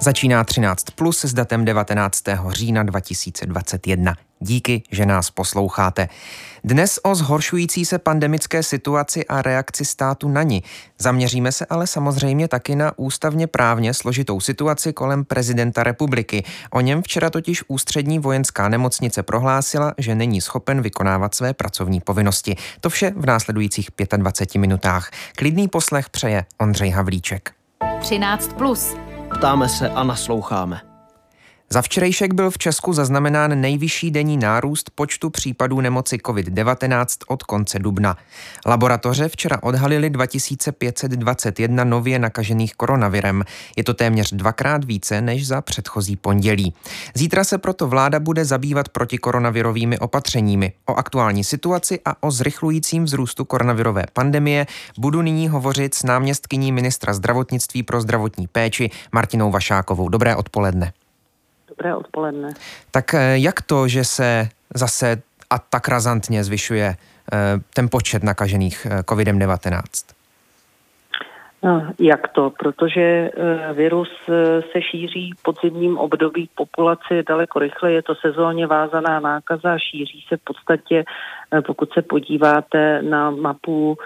Začíná 13 plus s datem 19. října 2021. Díky, že nás posloucháte. Dnes o zhoršující se pandemické situaci a reakci státu na ní. Zaměříme se ale samozřejmě taky na ústavně právně složitou situaci kolem prezidenta republiky. O něm včera totiž ústřední vojenská nemocnice prohlásila, že není schopen vykonávat své pracovní povinnosti. To vše v následujících 25 minutách. Klidný poslech přeje Ondřej Havlíček. 13 plus. Ptáme se a nasloucháme. Za včerejšek byl v Česku zaznamenán nejvyšší denní nárůst počtu případů nemoci COVID-19 od konce dubna. Laboratoře včera odhalili 2521 nově nakažených koronavirem. Je to téměř dvakrát více než za předchozí pondělí. Zítra se proto vláda bude zabývat protikoronavirovými opatřeními. O aktuální situaci a o zrychlujícím vzrůstu koronavirové pandemie budu nyní hovořit s náměstkyní ministra zdravotnictví pro zdravotní péči Martinou Vašákovou. Dobré odpoledne. Dobré odpoledne. Tak eh, jak to, že se zase a tak razantně zvyšuje eh, ten počet nakažených eh, COVID-19? Jak to? Protože virus se šíří v podzimním období populaci daleko rychleji, je to sezónně vázaná nákaza, šíří se v podstatě, pokud se podíváte na mapu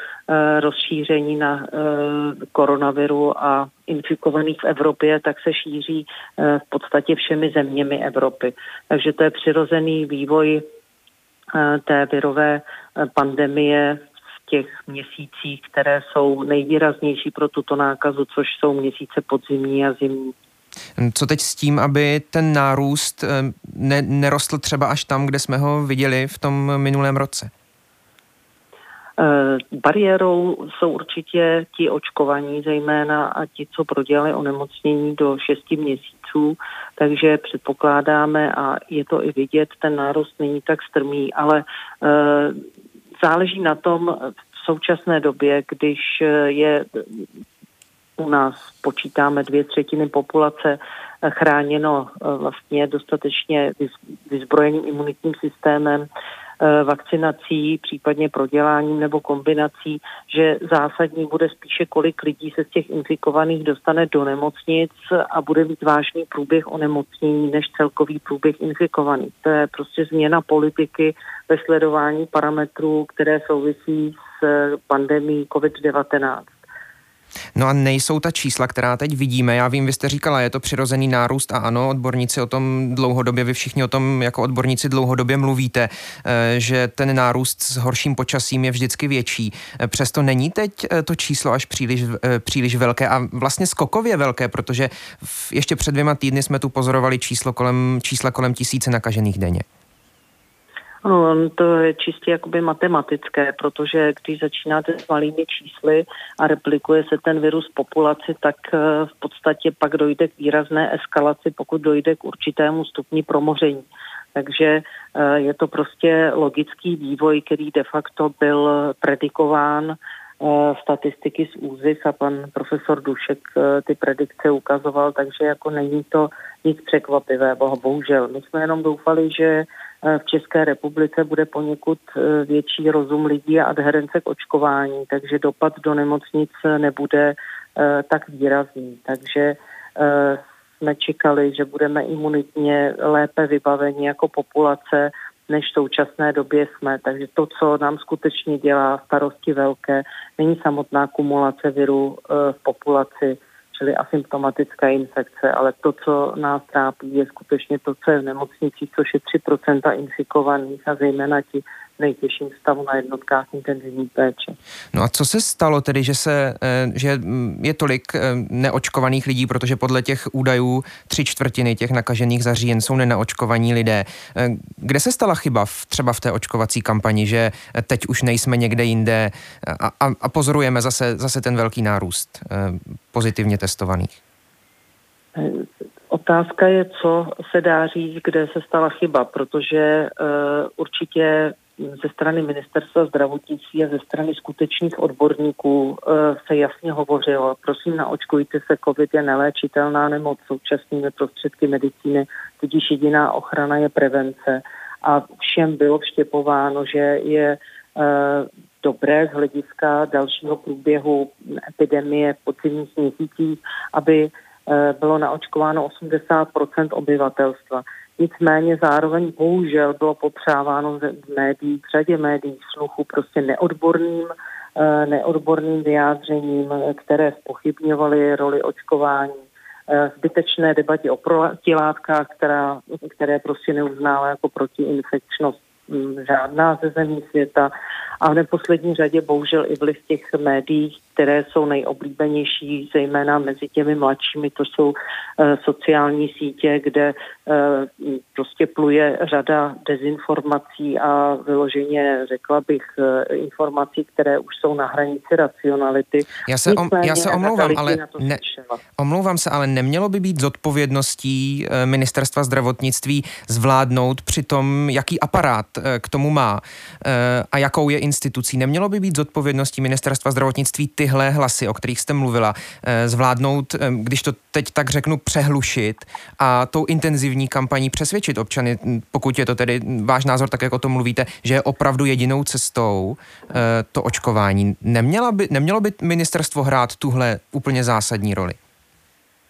rozšíření na koronaviru a infikovaných v Evropě, tak se šíří eh, v podstatě všemi zeměmi Evropy. Takže to je přirozený vývoj eh, té virové eh, pandemie těch měsících, které jsou nejvýraznější pro tuto nákazu, což jsou měsíce podzimní a zimní. Co teď s tím, aby ten nárůst ne, nerostl třeba až tam, kde jsme ho viděli v tom minulém roce? Eh, bariérou jsou určitě ti očkovaní, zejména a ti, co prodělali onemocnění do 6 měsíců, takže předpokládáme a je to i vidět, ten nárůst není tak strmý, ale eh, záleží na tom v současné době, když eh, je u nás počítáme dvě třetiny populace chráněno vlastně dostatečně vyzbrojeným imunitním systémem, Eh, vakcinací, případně proděláním nebo kombinací, že zásadní bude spíše, kolik lidí se z těch infikovaných dostane do nemocnic a bude mít vážný průběh onemocnění než celkový průběh infikovaných. To je prostě změna politiky ve sledování parametrů, které souvisí s pandemí COVID-19. No a nejsou ta čísla, která teď vidíme. Já vím, vy jste říkala, je to přirozený nárůst a ano, odborníci o tom dlouhodobě, vy všichni o tom jako odborníci dlouhodobě mluvíte, eh, že ten nárůst s horším počasím je vždycky větší. Eh, přesto není teď eh, to číslo až příliš, příliš velké a vlastně skokově velké, protože ještě před dvěma týdny jsme tu pozorovali číslo kolem, čísla kolem tisíce nakažených denně. Ano, to je čistě jakoby matematické, protože když začínáte s malými čísly a replikuje se ten virus populaci, tak eh, v podstatě pak dojde k výrazné eskalaci, pokud dojde k určitému stupni promoření. Takže eh, je to prostě logický vývoj, který de facto byl predikován eh, statistiky z ÚZIS a pan profesor Dušek ty predikce ukazoval, takže jako není to nic překvapivého, bohužel. My jsme jenom doufali, že Eh, v České republice bude poněkud eh, větší rozum lidí a adherence k očkování, takže dopad do nemocnic nebude eh, tak výrazný. Takže jsme čekali, že budeme imunitně lépe vybaveni jako populace, než v současné době jsme. Takže to, co nám skutečně dělá starosti velké, není samotná kumulace viru v populaci, čili asymptomatická infekce, ale to, co nás trápí, je skutečně to, co je v nemocnicích, což je 3% infikovaných a zejména ti nejtěžším stavu na jednotkách intenzivní péče. No a co se stalo tedy, že, se, eh, že je tolik eh, neočkovaných lidí, protože podle těch údajů tři čtvrtiny těch nakažených za říjen jsou nenaočkovaní lidé. Eh, kde se stala chyba v, třeba v té očkovací kampani, že teď už nejsme někde jinde a, a, a pozorujeme zase, zase ten velký nárůst pozitivně testovaných? Otázka je, co se dá říct, kde se stala chyba, protože uh, určitě ze strany ministerstva zdravotnictví a ze strany skutečných odborníků eh, se jasně hovořilo, prosím naočkujte se, COVID je neléčitelná nemoc současnými prostředky medicíny, tudíž jediná ochrana je prevence a všem bylo vštěpováno, že je dobré z hlediska dalšího průběhu epidemie v podzimních měsících, aby bylo naočkováno 80% obyvatelstva. Nicméně zároveň bohužel bylo popřáváno v médiích, v řadě médií sluchu prostě neodborným, eh, neodborným vyjádřením, které spochybňovaly roli očkování, eh, zbytečné debatě o protilátkách, která, které prostě neuznává jako protiinfekčnost mm, žádná ze zemí světa. A v neposlední řadě bohužel i vliv těch médií, které jsou nejoblíbenější, zejména mezi těmi mladšími, to jsou uh, sociální sítě, kde prostě pluje řada dezinformací a vyloženě řekla bych uh, informací, které už jsou na hranici racionality. Já se, om, já se omlouvám, ale ne, omlouvám se, ale nemělo by být zodpovědností ministerstva zdravotnictví zvládnout při tom, jaký aparát k tomu má a jakou je institucí. Nemělo by být zodpovědností ministerstva zdravotnictví tyhle hlasy, o kterých jste mluvila, eh, zvládnout, eh, když to teď tak řeknu, přehlušit a tou intenzivní kampaní přesvědčit občany, pokud je to tedy váš názor, tak jak o tom mluvíte, že je opravdu jedinou cestou eh, to očkování. Neměla by, nemělo by ministerstvo hrát tuhle úplně zásadní roli?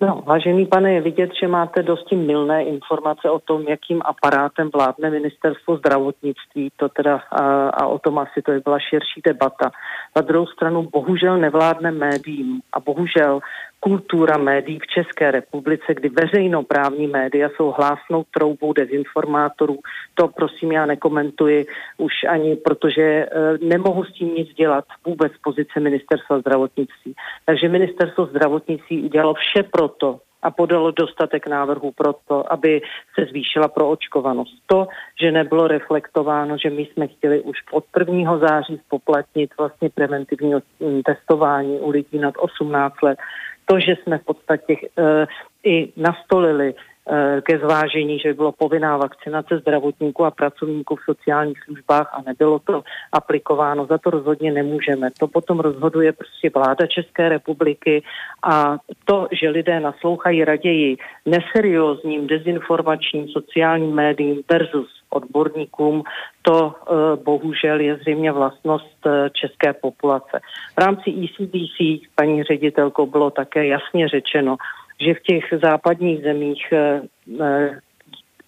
No, vážený pane, je vidět, že máte dosti milné informace o tom, jakým aparátem vládne ministerstvo zdravotnictví, to teda a, a o tom asi to je byla širší debata. Na druhou stranu bohužel nevládne médiím a bohužel kultura médií v České republice, kdy veřejnoprávní média jsou hlásnou troubou dezinformátorů. To prosím já nekomentuji už ani, protože e, nemohu s tím nic dělat vůbec z pozice ministerstva zdravotnictví. Takže ministerstvo zdravotnictví udělalo vše proto, a podalo dostatek návrhů pro to, aby se zvýšila proočkovanost. To, že nebylo reflektováno, že my jsme chtěli už od 1. září spoplatnit vlastně preventivní testování u lidí nad 18 let, to, že jsme v podstatě uh, i nastolili uh, ke zvážení, že by bylo povinná vakcinace zdravotníků a pracovníků v sociálních službách a nebylo to aplikováno, za to rozhodně nemůžeme. To potom rozhoduje prostě vláda České republiky a to, že lidé naslouchají raději neseriózním dezinformačním sociálním médiím versus odborníkům, to eh, bohužel je zřejmě vlastnost eh, české populace. V rámci ECDC, paní ředitelkou, bylo také jasně řečeno, že v těch západních zemích eh,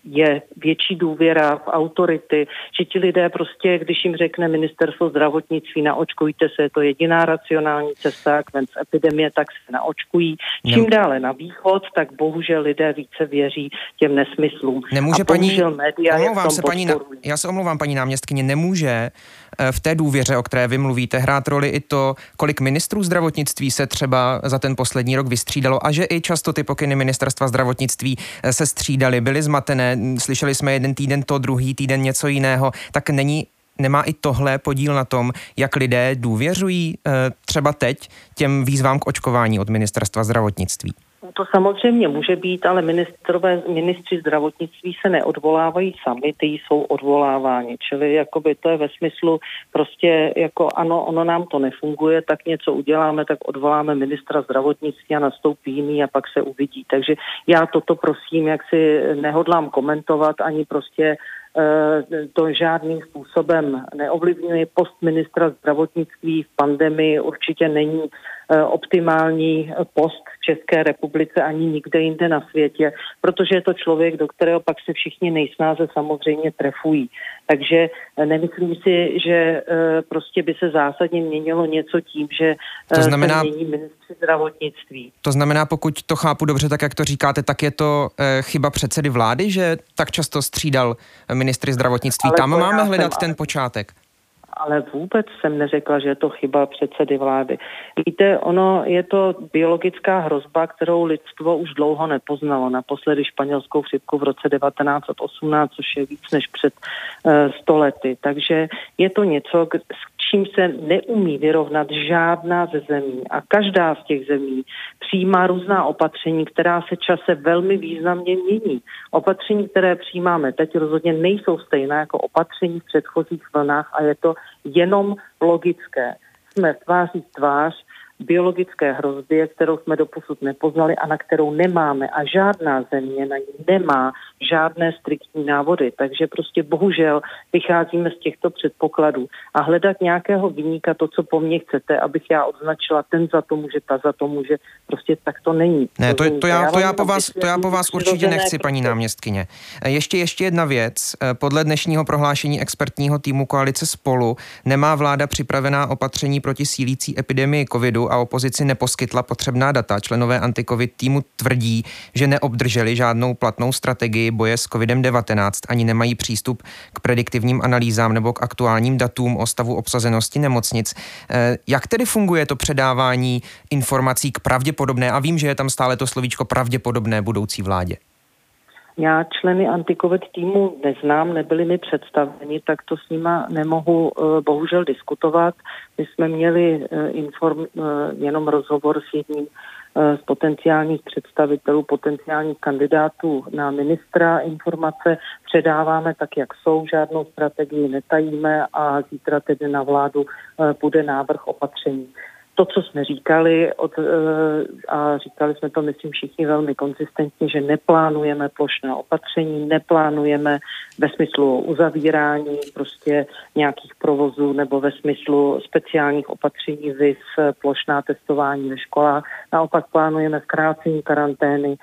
je větší důvěra v autority, že ti lidé prostě, když jim řekne ministerstvo zdravotnictví, naočkujte se, je to jediná racionální cesta, jak ven z epidemie, tak se naočkují. Čím dále na východ, tak bohužel lidé více věří těm nesmyslům. Nemůže a paní, média omlouvám se, paní, na, já se omlouvám, paní náměstkyně, nemůže Eh, v té důvěře, o které vy mluvíte, hrát roli i to, kolik ministrů zdravotnictví se třeba za ten poslední rok vystřídalo a že i často ty pokyny ministerstva zdravotnictví eh, se střídaly, byly zmatené, slyšeli jsme jeden týden to, druhý týden něco jiného, tak není Nemá i tohle podíl na tom, jak lidé důvěřují eh, třeba teď těm výzvám k očkování od ministerstva zdravotnictví? To samozřejmě může být, ale ministrové, ministři zdravotnictví se neodvolávají sami, ty jsou odvoláváni. Čili jakoby to je ve smyslu prostě jako ano, ono nám to nefunguje, tak něco uděláme, tak odvoláme ministra zdravotnictví a nastoupí jiný a pak se uvidí. Takže já toto prosím, jak si nehodlám komentovat, ani prostě eh, to žádným způsobem neovlivňuje. Post ministra zdravotnictví v pandemii určitě není Eh, optimální post České republice ani nikde jinde na světě, protože je to člověk, do kterého pak se všichni nejsnáze samozřejmě trefují. Takže eh, nemyslím si, že eh, prostě by se zásadně měnilo něco tím, že to znamená, se mění ministři zdravotnictví. To znamená, pokud to chápu dobře, tak jak to říkáte, tak je to chyba předsedy vlády, že tak často střídal ministry zdravotnictví. Ale Tam máme hledat ten počátek ale vůbec jsem neřekla, že je to chyba předsedy vlády. Víte, ono je to biologická hrozba, kterou lidstvo už dlouho nepoznalo. Naposledy španělskou chřipku v roce 1918, což je víc než před uh, stolety. Takže je to něco, s čím se neumí vyrovnat žádná ze zemí. A každá z těch zemí přijímá různá opatření, která se čase velmi významně mění. Opatření, které přijímáme teď, rozhodně nejsou stejná jako opatření v předchozích vlnách a je to jenom logické. Jsme tváří tvář biologické hrozbě, kterou jsme doposud nepoznali a na kterou nemáme a žádná země na ní nemá žádné striktní návody. Takže prostě bohužel vycházíme z těchto předpokladů a hledat nějakého vyníka, to, co po mně chcete, abych já odznačila, ten za to může, ta za to může, prostě tak to není. Ne, to, to, to, já, to, já, po vás, to já po vás určitě nechci, paní prostě- náměstkyně. E, ještě, ještě jedna věc. E, podle dnešního prohlášení expertního týmu koalice Spolu nemá vláda připravená opatření proti sílící epidemii covidu a opozici neposkytla potřebná data. Členové antikovid týmu tvrdí, že neobdrželi žádnou platnou strategii boje s covidem-19 ani nemají přístup k prediktivním analýzám nebo k aktuálním datům o stavu obsazenosti nemocnic. Eh, jak tedy funguje to předávání informací k pravděpodobné, a vím, že je tam stále to slovíčko pravděpodobné budoucí vládě? Já členy antikovid týmu neznám, nebyli mi představeni, tak to s nima nemohu uh, bohužel diskutovat. My jsme měli uh, inform, uh, jenom rozhovor s jedním z potenciálních představitelů, potenciálních kandidátů na ministra informace předáváme tak, jak jsou, žádnou strategii netajíme a zítra tedy na vládu bude návrh opatření to, co jsme říkali, od, eh, a říkali jsme to, myslím, všichni velmi konzistentně, že neplánujeme plošné opatření, neplánujeme ve smyslu uzavírání prostě nějakých provozů nebo ve smyslu speciálních opatření vys plošná testování ve školách. Naopak plánujeme zkrácení karantény,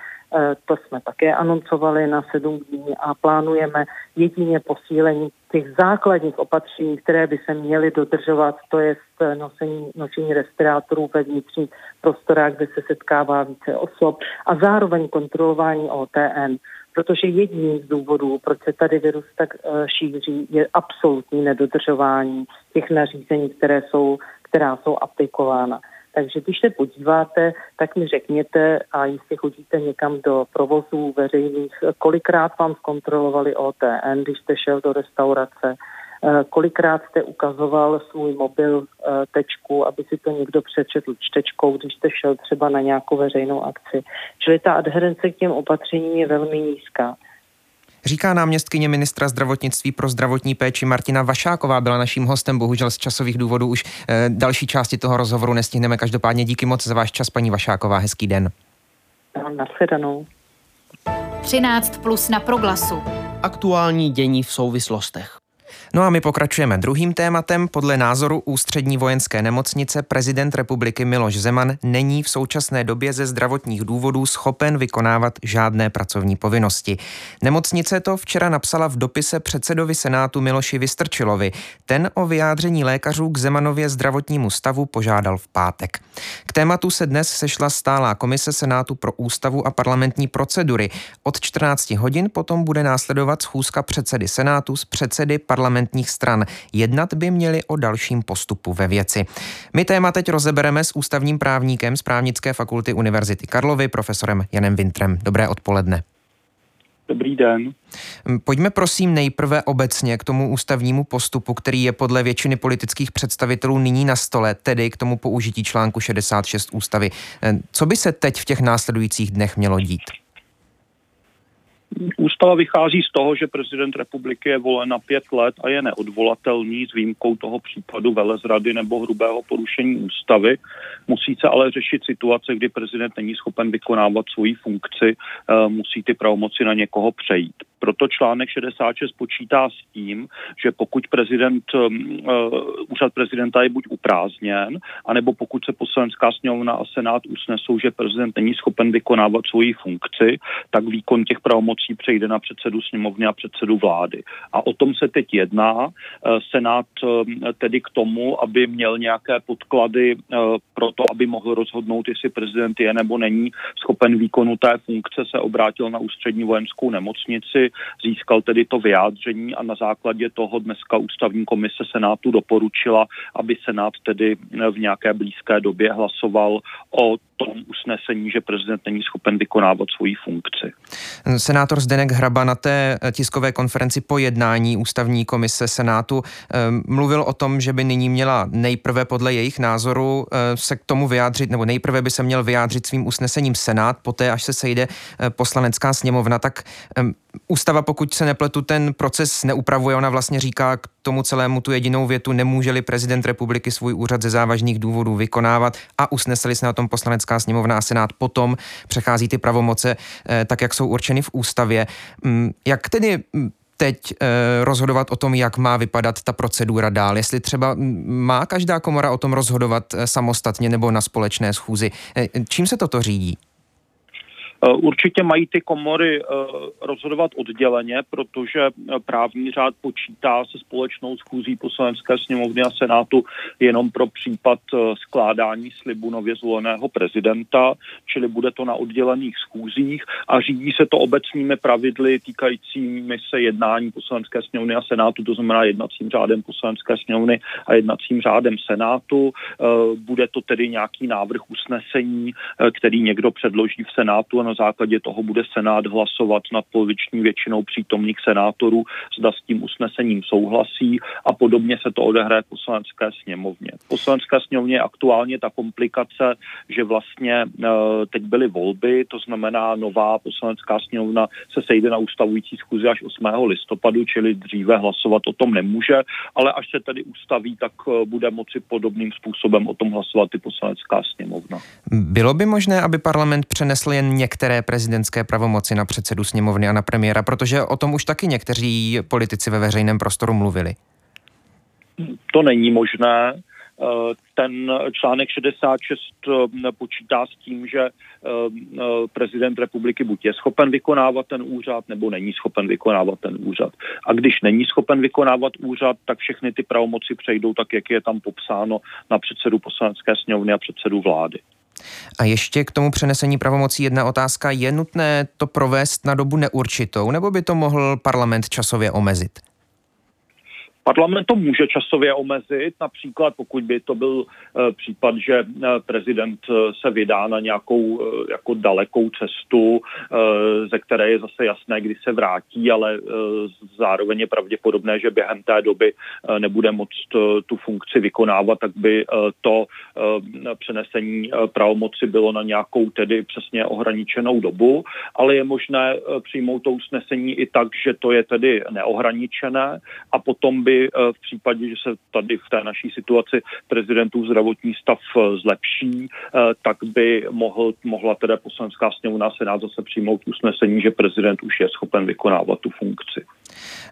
to jsme také anoncovali na sedm dní a plánujeme jedině posílení těch základních opatření, které by se měly dodržovat, to je nosení, nošení respirátorů ve vnitřních prostorách, kde se setkává více osob a zároveň kontrolování OTN, protože jedním z důvodů, proč se tady virus tak uh, šíří, je absolutní nedodržování těch nařízení, které jsou, která jsou aplikována. Takže když se podíváte, tak mi řekněte a jistě chodíte někam do provozů veřejných, kolikrát vám zkontrolovali OTN, když jste šel do restaurace, eh, kolikrát jste ukazoval svůj mobil eh, tečku, aby si to někdo přečetl čtečkou, když jste šel třeba na nějakou veřejnou akci. Čili ta adherence k těm opatřením je velmi nízká. Říká náměstkyně ministra zdravotnictví pro zdravotní péči Martina Vašáková, byla naším hostem, bohužel z časových důvodů už e, další části toho rozhovoru nestihneme. Každopádně díky moc za váš čas, paní Vašáková, hezký den. Nashledanou. 13 plus na proglasu. Aktuální dění v souvislostech. No a my pokračujeme druhým tématem. Podle názoru ústřední vojenské nemocnice prezident republiky Miloš Zeman není v současné době ze zdravotních důvodů schopen vykonávat žádné pracovní povinnosti. Nemocnice to včera napsala v dopise předsedovi Senátu Miloši Vystrčilovi. Ten o vyjádření lékařů k Zemanově zdravotnímu stavu požádal v pátek. K tématu se dnes sešla stálá komise Senátu pro ústavu a parlamentní procedury. Od 14 hodin potom bude následovat schůzka předsedy Senátu s předsedy parlamentní parlamentních stran. Jednat by měli o dalším postupu ve věci. My téma teď rozebereme s ústavním právníkem z právnické fakulty Univerzity Karlovy, profesorem Janem Vintrem. Dobré odpoledne. Dobrý den. Pojďme prosím nejprve obecně k tomu ústavnímu postupu, který je podle většiny politických představitelů nyní na stole, tedy k tomu použití článku 66 ústavy. Co by se teď v těch následujících dnech mělo dít? Ústava vychází z toho, že prezident republiky je volen na pět let a je neodvolatelný s výjimkou toho případu velezrady nebo hrubého porušení ústavy. Musí se ale řešit situace, kdy prezident není schopen vykonávat svoji funkci, eh, musí ty pravomoci na někoho přejít. Proto článek 66 počítá s tím, že pokud prezident, uh, úřad prezidenta je buď uprázdněn, anebo pokud se poslanecká sněmovna a senát usnesou, že prezident není schopen vykonávat svoji funkci, tak výkon těch pravomocí přejde na předsedu sněmovny a předsedu vlády. A o tom se teď jedná. Uh, senát uh, tedy k tomu, aby měl nějaké podklady pro to, aby mohl rozhodnout, jestli prezident je nebo není schopen výkonu té funkce, se obrátil na ústřední vojenskou nemocnici, získal tedy to vyjádření a na základě toho dneska ústavní komise Senátu doporučila, aby Senát tedy v nějaké blízké době hlasoval o tom usnesení, že prezident není schopen vykonávat svoji funkci. Senátor Zdenek Hraba na té tiskové konferenci po jednání ústavní komise Senátu ehm, mluvil o tom, že by nyní měla nejprve podle jejich názoru eh, se k tomu vyjádřit, nebo nejprve by se měl vyjádřit svým usnesením Senát, poté až se sejde eh, poslanecká sněmovna. Tak ústava, pokud se nepletu, ten proces neupravuje. Ona vlastně říká k tomu celému tu jedinou větu, nemůže-li prezident republiky svůj úřad ze závažných důvodů vykonávat a usnesli se na tom poslanecká sněmovna a senát. Potom přechází ty pravomoce eh, tak, jak jsou určeny v ústavě. Mm, jak tedy mm, teď eh, rozhodovat o tom, jak má vypadat ta procedura dál. Jestli třeba má každá komora o tom rozhodovat eh, samostatně nebo na společné schůzi. Čím se toto řídí? Eh, určitě mají ty komory eh, rozhodovat odděleně, protože eh, právní řád počítá se společnou schůzí poslanecké sněmovny a senátu jenom pro případ skládání slibu nově zvoleného prezidenta, čili bude to na oddělených schůzích a řídí se to obecnými pravidly týkajícími se jednání poslanecké sněmovny a senátu, to znamená jednacím řádem poslanecké sněmovny a jednacím řádem senátu. Bude to tedy nějaký návrh usnesení, který někdo předloží v senátu a na základě toho bude Senát hlasovat nad poloviční většinou přítomných senátorů, zda s tím usnesením souhlasí a podobně se to odehraje poslanecké sněmovně. Poslanecké sněmovně je aktuálně ta komplikace, že vlastně e, teď byly volby, to znamená nová poslanecká sněmovna se sejde na ustavující schůzi až 8. listopadu, čili dříve hlasovat o tom nemůže, ale až se tedy ustaví, tak e, bude moci podobným způsobem o tom hlasovat i poslanecká sněmovna. Bylo by možné, aby parlament přenesl jen některé některé prezidentské pravomoci na předsedu sněmovny a na premiéra, protože o tom už taky někteří politici ve veřejném prostoru mluvili. To není možné. Eh, ten článek 66 eh, počítá s tím, že eh, prezident republiky buď je schopen vykonávat ten úřad, nebo není schopen vykonávat ten úřad. A když není schopen vykonávat úřad, tak všechny ty pravomoci přejdou tak, jak je tam popsáno na předsedu poslanecké sněmovny a předsedu vlády. A ještě k tomu přenesení pravomocí jedna otázka. Je nutné to provést na dobu neurčitou, nebo by to mohl parlament časově omezit? Parlament to může časově omezit, například pokud by to byl e, případ, že e, prezident e, se vydá na nějakou jako dalekou cestu, ze které je zase jasné, kdy se vrátí, ale zároveň je pravděpodobné, že během té doby nebude moct e, tu funkci vykonávat, tak by to přenesení pravomoci bylo na nějakou tedy přesně ohraničenou dobu, ale je možné přijmout to usnesení i tak, že to je tedy neohraničené a potom by by eh, v případě, že se tady v té naší situaci prezidentů zdravotní stav eh, zlepší, eh, tak by mohl, mohla teda poslanecká sněmovna Senát zase přijmout usnesení, že prezident už je schopen vykonávat tu funkci.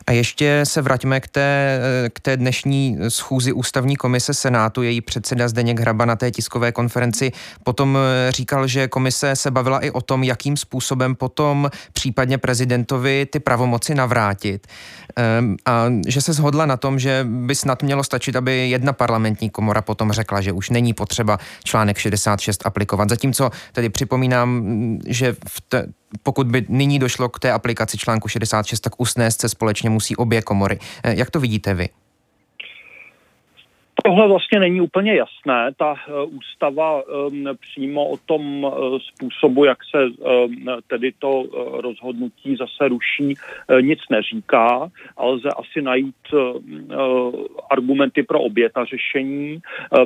A ještě se vraťme k té, k té dnešní schůzi ústavní komise Senátu. Její předseda Zdeněk Hraba na té tiskové konferenci potom říkal, že komise se bavila i o tom, jakým způsobem potom případně prezidentovi ty pravomoci navrátit. Ehm, a že se shodla na tom, že by snad mělo stačit, aby jedna parlamentní komora potom řekla, že už není potřeba článek 66 aplikovat. Zatímco tedy připomínám, že v te, pokud by nyní došlo k té aplikaci článku 66, tak usnést se společně musí obě komory. Eh, jak to vidíte vy? Tohle vlastně není úplně jasné. Ta uh, ústava um, přímo o tom uh, způsobu, jak se um, tedy to uh, rozhodnutí zase ruší, nic neříká, ale lze asi najít argumenty pro obě ta řešení.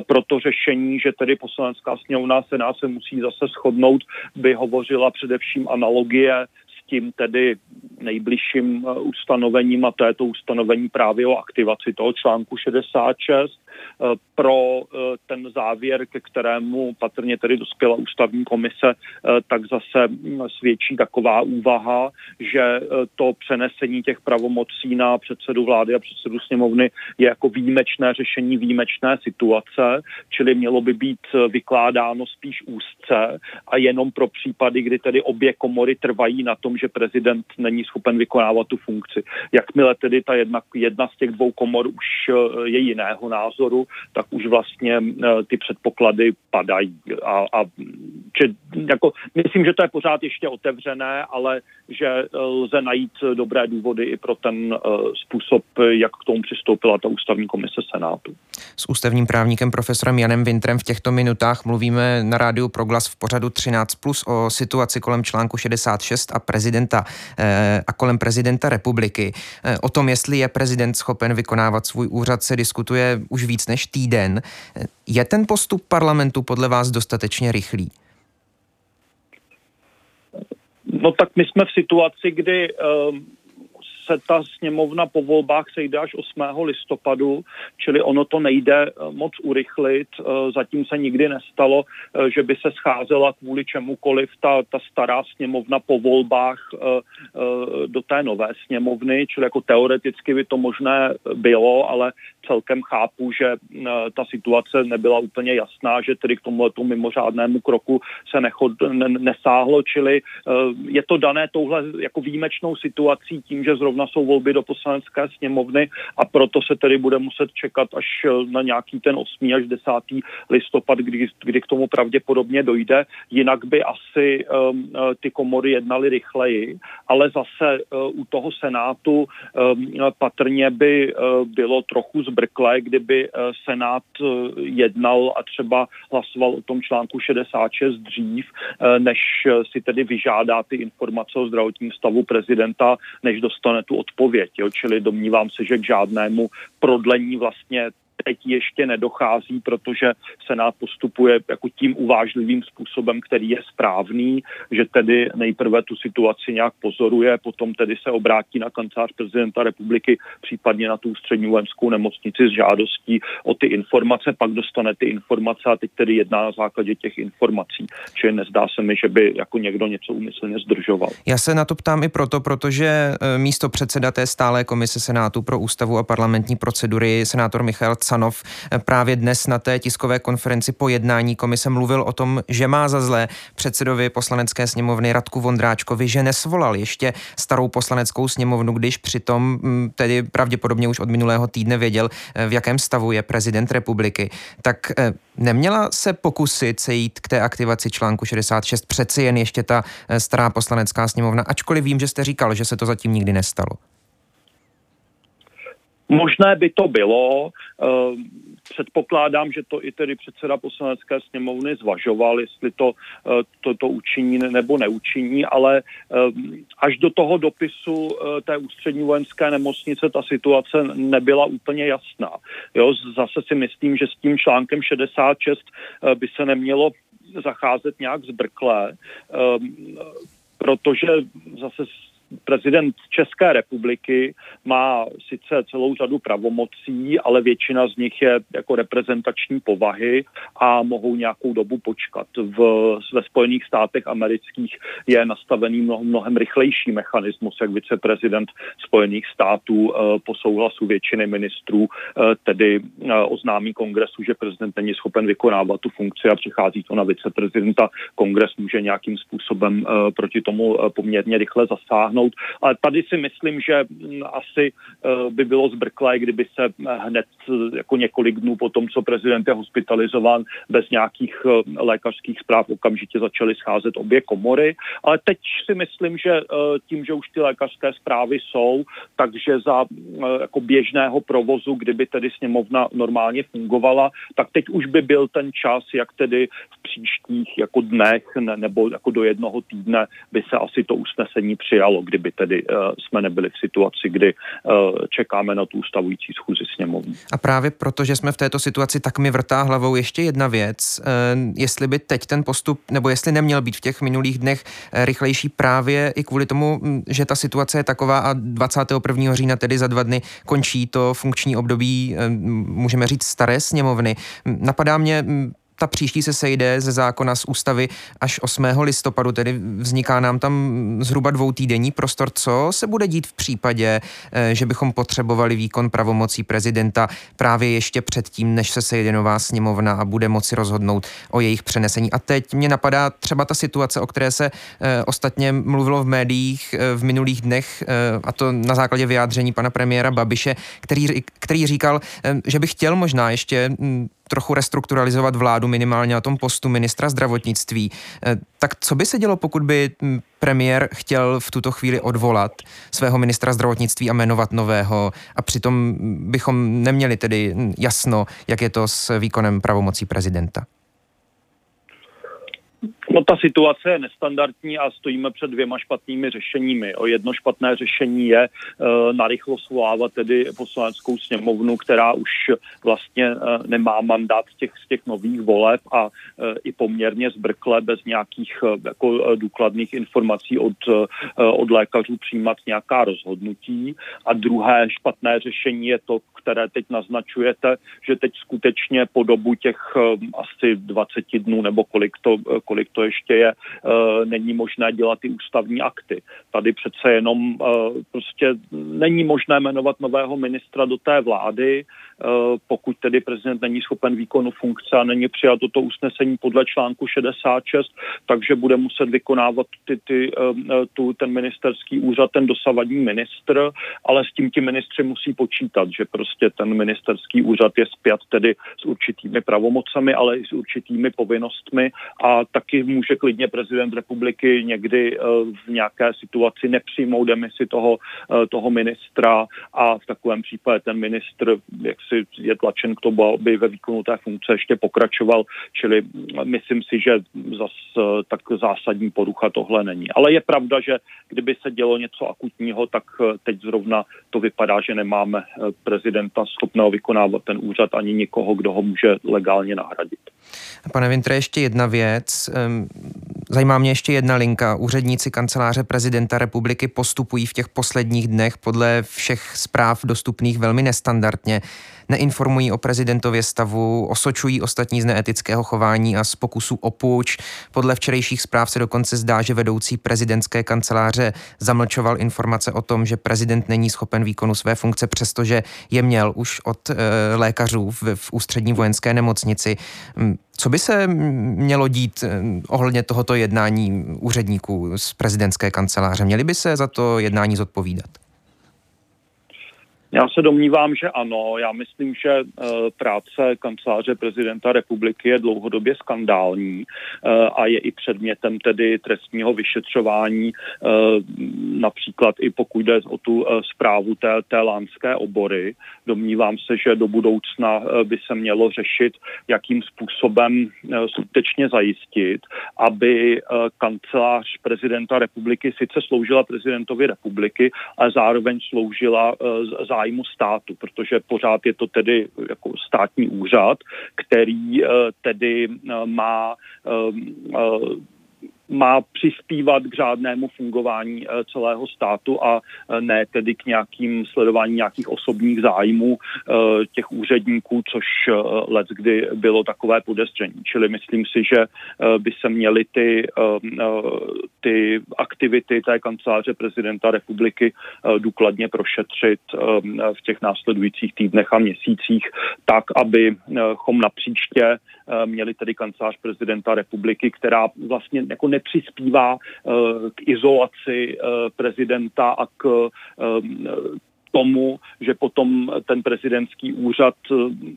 Pro to řešení, že tedy poslanecká sněmovna Senát se musí zase shodnout, by hovořila především analogie tím tedy nejbližším ustanovením a to je to ustanovení právě o aktivaci toho článku 66 Eh, pro eh, ten závěr, ke kterému patrně tedy dospěla ústavní komise, eh, tak zase hm, svědčí taková úvaha, že to přenesení těch pravomocí na předsedu vlády a předsedu sněmovny je jako výjimečné řešení výjimečné situace, čili mělo by být vykládáno spíš úzce a jenom pro případy, kdy tedy obě komory trvají na tom, že prezident není schopen vykonávat tu funkci. Jakmile tedy ta jedna, jedna z těch dvou komor už je jiného názoru, tak už vlastně eh, ty předpoklady padají. A, a či, jako, myslím, že to je pořád ještě otevřené, ale že eh, lze najít dobré důvody i pro ten způsob, jak k tomu přistoupila ta ústavní komise Senátu. S ústavním právníkem profesorem Janem Vintrem v těchto minutách mluvíme na rádiu Proglas v pořadu 13 plus o situaci kolem článku 66 a prezidenta eh, a kolem prezidenta republiky. Eh, o tom, jestli je prezident schopen vykonávat svůj úřad, se diskutuje už víc než týden. Je ten postup parlamentu podle vás dostatečně rychlý? No tak my jsme v situaci, kdy um, se ta sněmovna po volbách sejde až 8. listopadu, čili ono to nejde eh, moc urychlit. Eh, zatím se nikdy nestalo, eh, že by se scházela kvůli čemukoliv ta, ta stará sněmovna po volbách do té nové sněmovny, čili jako teoreticky by to možné bylo, ale celkem chápu, že ta situace nebyla úplně jasná, že tedy k tomuhle mimořádnému kroku se nechod, nesáhlo, čili je to dané touhle jako výjimečnou situací tím, že zrovna zrovna jsou volby do poslanecké sněmovny a proto se tedy bude muset čekat až eh, na nějaký ten 8. až 10. listopad, kdy, kdy k tomu pravděpodobně dojde. Jinak by asi um, ty komory jednaly rychleji, ale zase uh, u toho Senátu um, patrně by uh, bylo trochu zbrklé, kdyby uh, Senát uh, jednal a třeba hlasoval o tom článku 66 dřív, uh, než si tedy vyžádá ty informace o zdravotním stavu prezidenta, než dostane tu odpověď. Jo? Čili domnívám se, že k žádnému prodlení vlastně teď ještě nedochází, protože Senát postupuje jako tím uvážlivým způsobem, který je správný, že tedy nejprve tu situaci nějak pozoruje, potom tedy se obrátí na kancelář prezidenta republiky, případně na tu střední vojenskou nemocnici s žádostí o ty informace, pak dostane ty informace a teď tedy jedná na základě těch informací. Čili nezdá se mi, že by jako někdo něco úmyslně zdržoval. Já se na to ptám i proto, protože e, místo předseda té stálé komise Senátu pro ústavu a parlamentní procedury, senátor Michal Canov právě dnes na té tiskové konferenci po jednání komise mluvil o tom, že má za zlé předsedovi poslanecké sněmovny Radku Vondráčkovi, že nesvolal ještě starou poslaneckou sněmovnu, když přitom mm, tedy pravděpodobně už od minulého týdne věděl, v jakém stavu je prezident republiky. Tak eh, neměla se pokusit se jít k té aktivaci článku 66 přeci jen ještě ta eh, stará poslanecká sněmovna, ačkoliv vím, že jste říkal, že se to zatím nikdy nestalo. Možné by to bylo. Ehm, předpokládám, že to i tedy předseda poslanecké sněmovny zvažoval, jestli to, eh, to, to učiní nebo neučiní, ale ehm, až do toho dopisu eh, té ústřední vojenské nemocnice ta situace nebyla úplně jasná. Jo, zase si myslím, že s tím článkem 66 eh, by se nemělo zacházet nějak zbrklé, protože zase prezident České republiky má sice celou řadu pravomocí, ale většina z nich je jako reprezentační povahy a mohou nějakou dobu počkat. V, ve Spojených státech amerických je nastavený mnohem, mnohem rychlejší mechanismus, jak viceprezident Spojených států eh, po souhlasu většiny ministrů eh, tedy eh, oznámí kongresu, že prezident není schopen vykonávat tu funkci a přichází to na viceprezidenta. Kongres může nějakým způsobem proti tomu poměrně rychle zasáhnout dosáhnout. Ale tady si myslím, že mm, asi eh, by bylo zbrklé, kdyby se eh, hned eh, jako několik dnů po tom, co prezident je hospitalizován, bez nějakých lékařských zpráv okamžitě začaly scházet obě komory. Ale teď si myslím, že tím, že už ty lékařské zprávy jsou, takže za jako běžného provozu, kdyby tedy sněmovna normálně fungovala, tak teď už by byl ten čas, jak tedy v příštích jako dnech nebo jako do jednoho týdne by se asi to usnesení přijalo, kdyby tedy uh, jsme nebyli v situaci, kdy uh, čekáme na tu ustavující schůzi sněmovny. A právě proto, že jsme v této situaci, tak mi vrtá hlavou ještě jedna věc. Uh, jestli by teď ten postup, nebo jestli neměl být v těch minulých dnech rychlejší právě i kvůli tomu, hm, že ta situace je taková a 21. října, tedy za dva dny, končí to funkční období, můžeme říct, staré sněmovny. Napadá mě hm, ta příští se sejde ze zákona z ústavy až 8. listopadu, tedy vzniká nám tam zhruba dvoutýdenní prostor. Co se bude dít v případě, eh, že bychom potřebovali výkon pravomocí prezidenta právě ještě předtím, než se sejde nová sněmovna a bude moci rozhodnout o jejich přenesení. A teď mě napadá třeba ta situace, o které se eh, ostatně mluvilo v médiích eh, v minulých dnech, a to na základě vyjádření pana premiéra Babiše, který, který říkal, že by chtěl možná ještě hm, trochu restrukturalizovat vládu minimálně na tom postu ministra zdravotnictví. Eh, tak co by se dělo, pokud by premiér chtěl v tuto chvíli odvolat svého ministra zdravotnictví a jmenovat nového a přitom bychom neměli tedy jasno, jak je to s výkonem pravomocí prezidenta? No ta situace je nestandardní a stojíme před dvěma špatnými řešeními. O jedno špatné řešení je e, narychlo svolávat tedy poslaneckou sněmovnu, která už vlastně e, nemá mandát z těch, z těch nových voleb a e, i poměrně zbrkle bez nějakých e, jako e, důkladných informací od, e, od lékařů přijímat nějaká rozhodnutí. A druhé špatné řešení je to, které teď naznačujete, že teď skutečně po dobu těch e, asi 20 dnů nebo kolik to, e, kolik to ještě je, eh, není možné dělat ty ústavní akty. Tady přece jenom eh, prostě není možné jmenovat nového ministra do té vlády, pokud tedy prezident není schopen výkonu funkce a není přijat toto usnesení podle článku 66, takže bude muset vykonávat ty, ty, tu, ten ministerský úřad, ten dosavadní ministr, ale s tím ti ministři musí počítat, že prostě ten ministerský úřad je zpět tedy s určitými pravomocemi, ale i s určitými povinnostmi a taky může klidně prezident republiky někdy eh, v nějaké situaci nepřijmout demisi toho, eh, toho ministra a v takovém případě ten ministr jak si je tlačen k tomu, aby ve výkonu té funkce ještě pokračoval, čili myslím si, že zas eh, tak zásadní porucha tohle není. Ale je pravda, že kdyby se dělo něco akutního, tak teď zrovna to vypadá, že nemáme prezidenta schopného vykonávat ten úřad ani nikoho, kdo ho může legálně nahradit. Pane Vintre, ještě jedna věc. Zajímá mě ještě jedna linka. Úředníci kanceláře prezidenta republiky postupují v těch posledních dnech podle všech zpráv dostupných velmi nestandardně neinformují o prezidentově stavu, osočují ostatní z neetického chování a z pokusu o půjč. Podle včerejších zpráv se dokonce zdá, že vedoucí prezidentské kanceláře zamlčoval informace o tom, že prezident není schopen výkonu své funkce, přestože je měl už od e, lékařů v, v ústřední vojenské nemocnici. Hm, co by se mělo dít eh, ohledně tohoto jednání úředníků z prezidentské kanceláře? Měli by se za to jednání zodpovídat? Já se domnívám, že ano. Já myslím, že eh, práce kanceláře prezidenta republiky je dlouhodobě skandální eh, a je i předmětem tedy trestního vyšetřování, eh, například i pokud jde o tu zprávu té, té lánské obory. Domnívám se, že do budoucna by se mělo řešit, jakým způsobem skutečně zajistit, aby kancelář prezidenta republiky sice sloužila prezidentovi republiky, ale zároveň sloužila zájmu zájmu státu, protože pořád je to tedy jako státní úřad, který eh, tedy eh, má eh, má přispívat k řádnému fungování eh, celého státu a eh, ne tedy k nějakým sledování nějakých osobních zájmů eh, těch úředníků, což let kdy bylo takové podezření. Čili myslím si, že by se měly ty, ty aktivity té kanceláře prezidenta republiky důkladně prošetřit v těch následujících týdnech a měsících, tak, abychom napříště měli tedy kancelář prezidenta republiky, která vlastně jako nepřispívá eh, k izolaci eh, prezidenta a k eh, tomu, že potom ten prezidentský úřad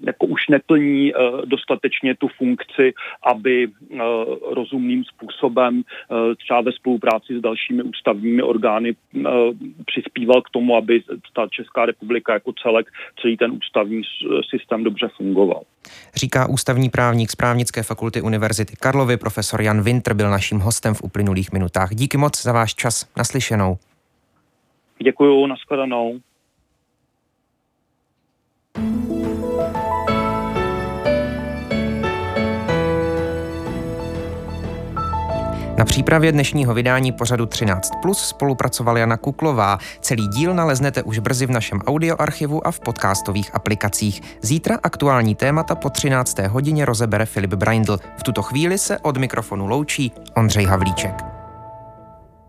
jako už neplní dostatečně tu funkci, aby rozumným způsobem třeba ve spolupráci s dalšími ústavními orgány přispíval k tomu, aby ta Česká republika jako celek celý ten ústavní systém dobře fungoval. Říká ústavní právník z právnické fakulty Univerzity Karlovy, profesor Jan Winter byl naším hostem v uplynulých minutách. Díky moc za váš čas. Naslyšenou. Děkuju, nashledanou. Na přípravě dnešního vydání pořadu 13 Plus spolupracovala Jana Kuklová. Celý díl naleznete už brzy v našem audioarchivu a v podcastových aplikacích. Zítra aktuální témata po 13. hodině rozebere Filip Braindl. V tuto chvíli se od mikrofonu loučí Ondřej Havlíček.